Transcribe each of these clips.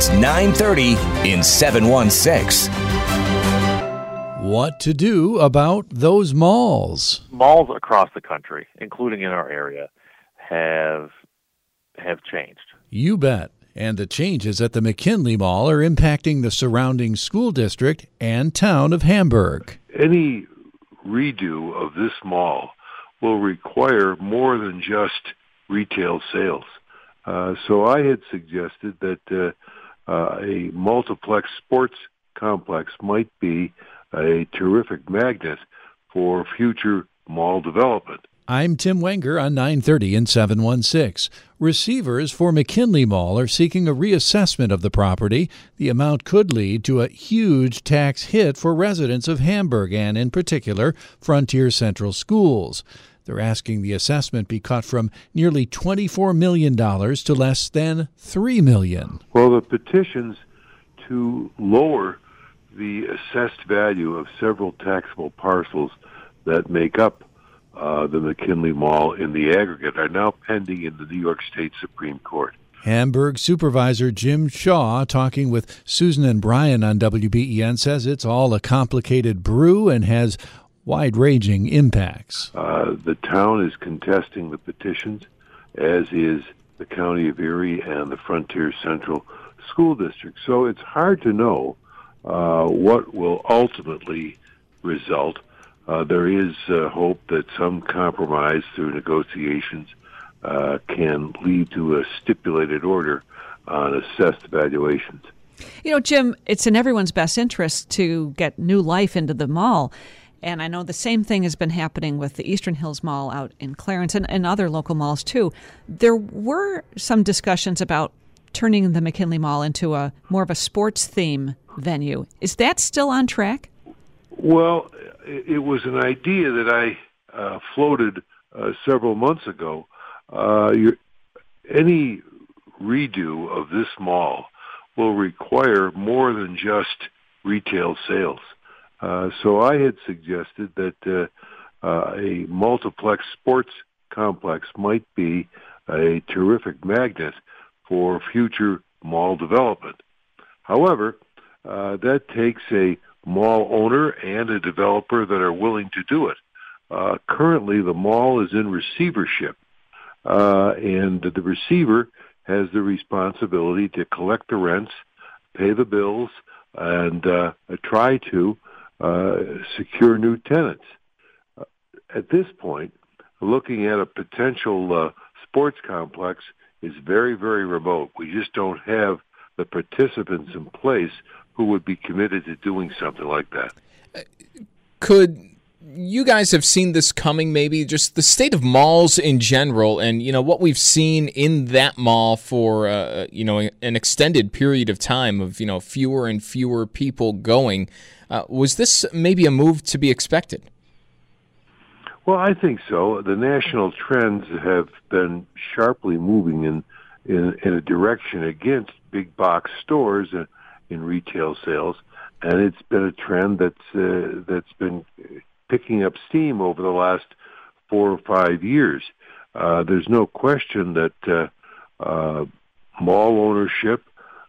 It's 930 in 716. What to do about those malls? Malls across the country, including in our area, have have changed. You bet. And the changes at the McKinley Mall are impacting the surrounding school district and town of Hamburg. Any redo of this mall will require more than just retail sales. Uh, so I had suggested that uh, uh, a multiplex sports complex might be a terrific magnet for future mall development. I'm Tim Wenger on 930 and 716. Receivers for McKinley Mall are seeking a reassessment of the property. The amount could lead to a huge tax hit for residents of Hamburg and, in particular, Frontier Central Schools. They're asking the assessment be cut from nearly $24 million to less than 3 million. Well, the petitions to lower the assessed value of several taxable parcels that make up uh, the McKinley Mall in the aggregate are now pending in the New York State Supreme Court. Hamburg Supervisor Jim Shaw, talking with Susan and Brian on WBEN, says it's all a complicated brew and has wide ranging impacts. Uh, the town is contesting the petitions, as is the County of Erie and the Frontier Central School District. So it's hard to know uh, what will ultimately result. Uh, there is uh, hope that some compromise through negotiations uh, can lead to a stipulated order on assessed valuations. You know, Jim, it's in everyone's best interest to get new life into the mall. And I know the same thing has been happening with the Eastern Hills Mall out in Clarence and, and other local malls too. There were some discussions about turning the McKinley Mall into a more of a sports theme venue. Is that still on track? Well, it was an idea that I uh, floated uh, several months ago. Uh, any redo of this mall will require more than just retail sales. Uh, so I had suggested that uh, uh, a multiplex sports complex might be a terrific magnet for future mall development. However, that takes a mall owner and a developer that are willing to do it. Uh, currently, the mall is in receivership, uh, and the receiver has the responsibility to collect the rents, pay the bills, and uh, try to uh, secure new tenants. Uh, at this point, looking at a potential uh, sports complex is very, very remote. We just don't have the participants in place who would be committed to doing something like that. Could you guys have seen this coming maybe just the state of malls in general and you know what we've seen in that mall for uh, you know an extended period of time of you know fewer and fewer people going uh, was this maybe a move to be expected well i think so the national trends have been sharply moving in in, in a direction against big box stores and in retail sales and it's been a trend that's uh, that's been picking up steam over the last four or five years. Uh, there's no question that uh, uh, mall ownership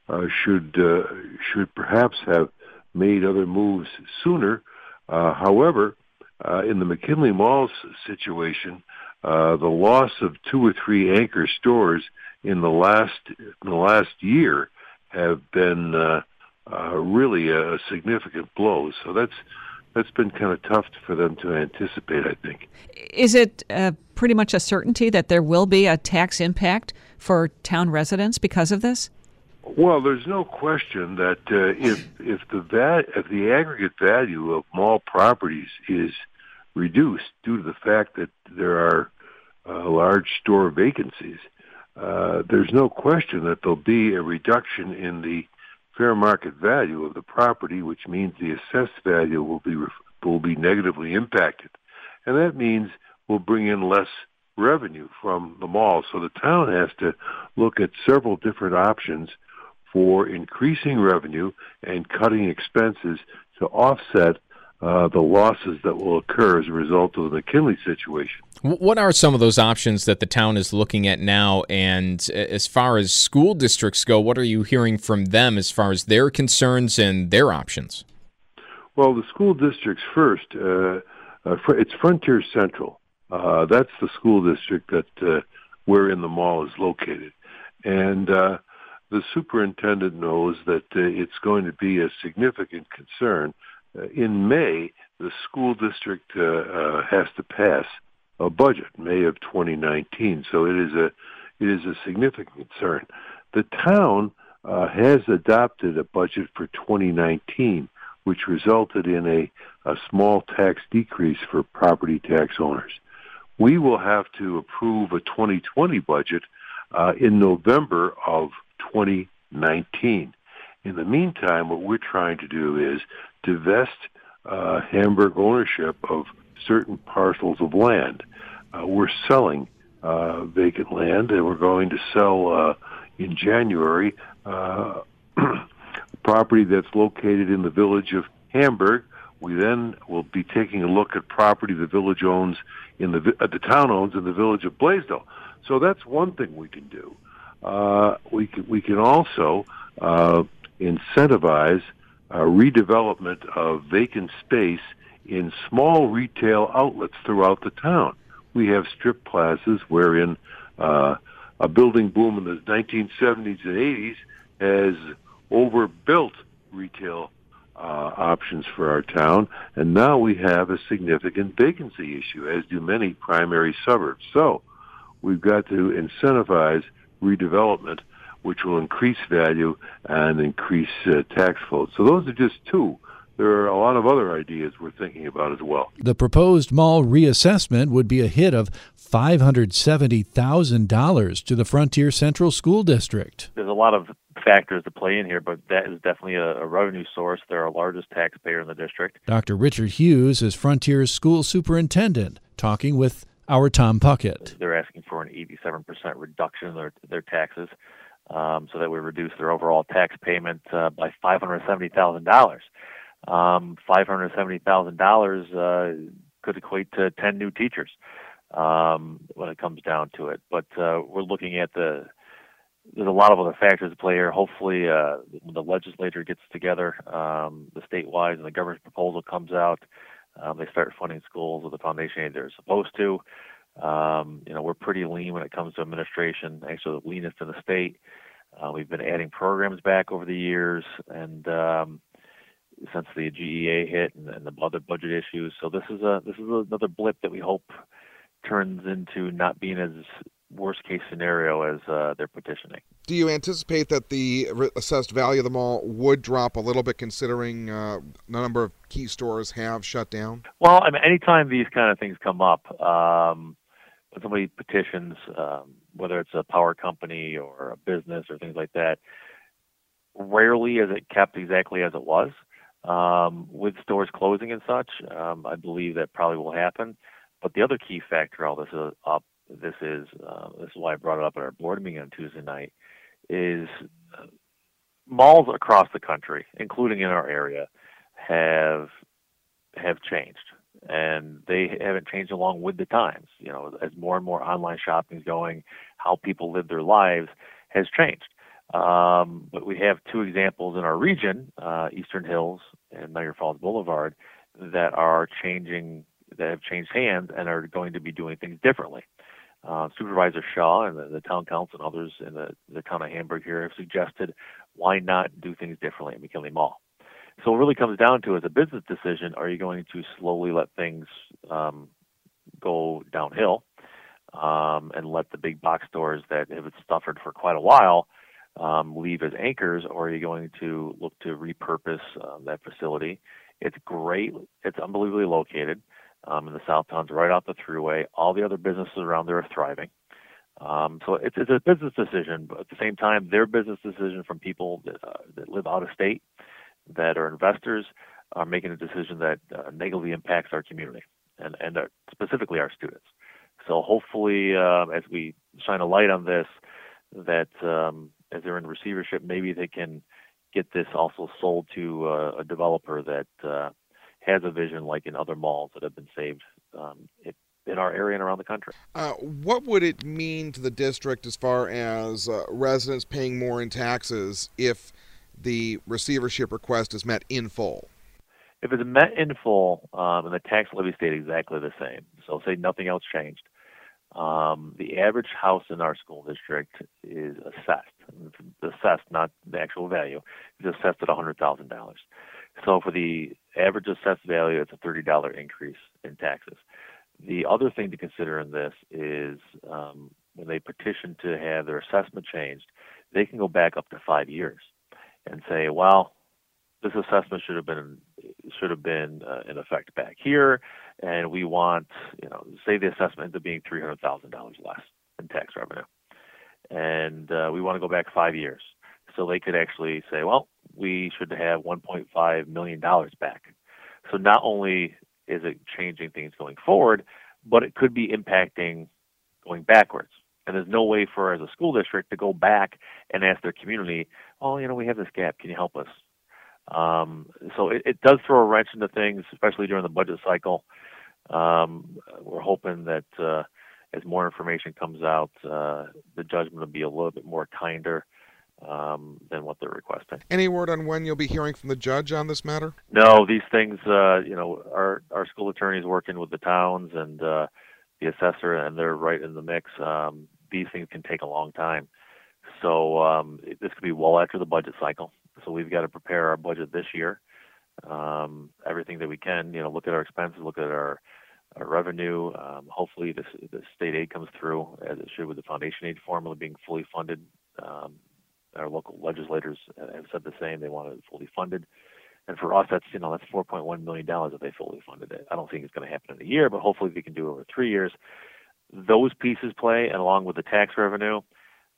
uh, should uh, should perhaps have made other moves sooner. Uh, however, uh, in the McKinley Malls situation, uh, the loss of two or three anchor stores in the last in the last year have been uh, uh, really a, significant blow. So that's that's been kind of tough for them to anticipate, I think. Is it uh, pretty much a certainty that there will be a tax impact for town residents because of this? Well, there's no question that uh, if if the va- if the aggregate value of mall properties is reduced due to the fact that there are uh, large store vacancies, uh, there's no question that there'll be a reduction in the fair market value of the property, which means the assessed value will be will be negatively impacted, and that means we'll bring in less revenue from the mall. So the town has to look at several different options for increasing revenue and cutting expenses to offset uh, the losses that will occur as a result of the McKinley situation. What are some of those options that the town is looking at now? And as far as school districts go, what are you hearing from them as far as their concerns and their options? Well, the school districts first, uh, uh, it's Frontier Central. Uh, that's the school district that uh, wherein the mall is located. And uh, the superintendent knows that uh, it's going to be a significant concern. Uh, in May, the school district uh, uh, has to pass a budget, May of 2019. So it is a it is a significant concern. The town uh, has adopted a budget for 2019, which resulted in a, a small tax decrease for property tax owners. We will have to approve a 2020 budget uh, in November of 2019. In the meantime, what we're trying to do is divest uh, Hamburg ownership of certain parcels of land. Uh, we're selling uh, vacant land, and we're going to sell uh, in January uh, property that's located in the village of Hamburg. We then will be taking a look at property the village owns in the uh, the town owns in the village of Blasdell. So that's one thing we can do. Uh, we can we can also uh, incentivize uh, redevelopment of vacant space in small retail outlets throughout the town. We have strip plazas wherein uh, a building boom in the 1970s and 80s has overbuilt retail options for our town, and now we have a significant vacancy issue, as do many primary suburbs. So we've got to incentivize redevelopment, which will increase value and increase uh, tax flow. So those are just two there are a lot of other ideas we're thinking about as well. The proposed mall reassessment would be a hit of $570,000 to the Frontier Central School District. There's a lot of factors to play in here, but that is definitely a, a, revenue source. They're our largest taxpayer in the district. Dr. Richard Hughes is Frontier's school superintendent, talking with our Tom Puckett. They're asking for an 87% reduction in their, their taxes um, so that we reduce their overall tax payment uh, by $570,000 um, $570,000 uh, could equate to 10 new teachers um, when it comes down to it. But uh, we're looking at the there's a lot of other factors at play here. Hopefully, uh, when the legislature gets together, um, the statewide and the governor's proposal comes out, um, they start funding schools with the foundation aid they're supposed to. Um, you know, we're pretty lean when it comes to administration, actually the leanest in the state. Uh, we've been adding programs back over the years, and um, since the GEA hit and, and the other budget issues. So this is a this is another blip that we hope turns into not being as worst case scenario as uh, they're petitioning. Do you anticipate that the assessed value of the mall would drop a little bit, considering uh, the number of key stores have shut down? Well, I mean, anytime these kind of things come up, um, when somebody petitions, um, whether it's a power company or a business or things like that, rarely is it kept exactly as it was. Um, with stores closing and such, um, I believe that probably will happen. But the other key factor, all this is up, this is uh, this is why I brought it up at our board meeting on Tuesday night, is uh, malls across the country, including in our area, have have changed, and they haven't changed along with the times. You know, as more and more online shopping is going, how people live their lives has changed. Um, but we have two examples in our region, uh, Eastern Hills and Niagara Falls Boulevard, that are changing, that have changed hands and are going to be doing things differently. Uh, Supervisor Shaw and the, the, town council and others in the, the town of Hamburg here have suggested why not do things differently at McKinley Mall. So it really comes down to as a business decision, are you going to slowly let things um, go downhill um, and let the big box stores that have suffered for quite a while um, leave as anchors, or are you going to look to repurpose um, that facility? It's great. It's unbelievably located um, in the South Towns, right off the thruway. All the other businesses around there are thriving. Um, so it's, it's a business decision, but at the same time, their business decision from people that, uh, that live out of state, that are investors, are making a decision that uh, negatively impacts our community and, and uh, specifically our students. So hopefully, uh, as we shine a light on this, that um, as they're in receivership, maybe they can get this also sold to uh, a developer that uh, has a vision like in other malls that have been saved um, in our area and around the country. Uh, what would it mean to the district as far as uh, residents paying more in taxes if the receivership request is met in full? If it's met in full um, and the tax levy stayed exactly the same, so say nothing else changed, um, the average house in our school district is assessed. It's assessed, not the actual value. It's assessed at $100,000. So for the average assessed value, it's a $30 increase in taxes. The other thing to consider in this is um, when they petition to have their assessment changed, they can go back up to five years and say, well, this assessment should have been should have been uh, in effect back here, and we want you know say the assessment up being three hundred thousand dollars less in tax revenue, and uh, we want to go back five years, so they could actually say, well, we should have one point five million dollars back. So not only is it changing things going forward, but it could be impacting going backwards. And there's no way for as a school district to go back and ask their community, oh, you know, we have this gap. Can you help us? Um, so it, it does throw a wrench into things, especially during the budget cycle. Um, we're hoping that uh, as more information comes out, uh, the judgment will be a little bit more kinder um, than what they're requesting. Any word on when you'll be hearing from the judge on this matter? No, these things, uh, you know, our our school attorneys working with the towns and uh, the assessor, and they're right in the mix. Um, these things can take a long time, so um, this could be well after the budget cycle. So we've got to prepare our budget this year, um, everything that we can. You know, look at our expenses, look at our, our revenue. Um, hopefully, this, the state aid comes through as it should with the foundation aid formula being fully funded. Um, our local legislators have said the same; they want it fully funded. And for us, that's you know that's 4.1 million dollars if they fully funded it. I don't think it's going to happen in a year, but hopefully we can do it over three years. Those pieces play, and along with the tax revenue,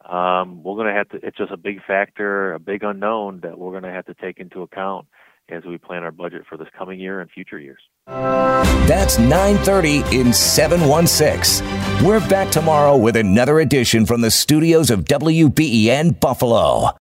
um, we're going to have to. It's just a big factor, a big unknown that we're going to have to take into account as we plan our budget for this coming year and future years. That's 9:30 in 716. We're back tomorrow with another edition from the studios of WBEN Buffalo.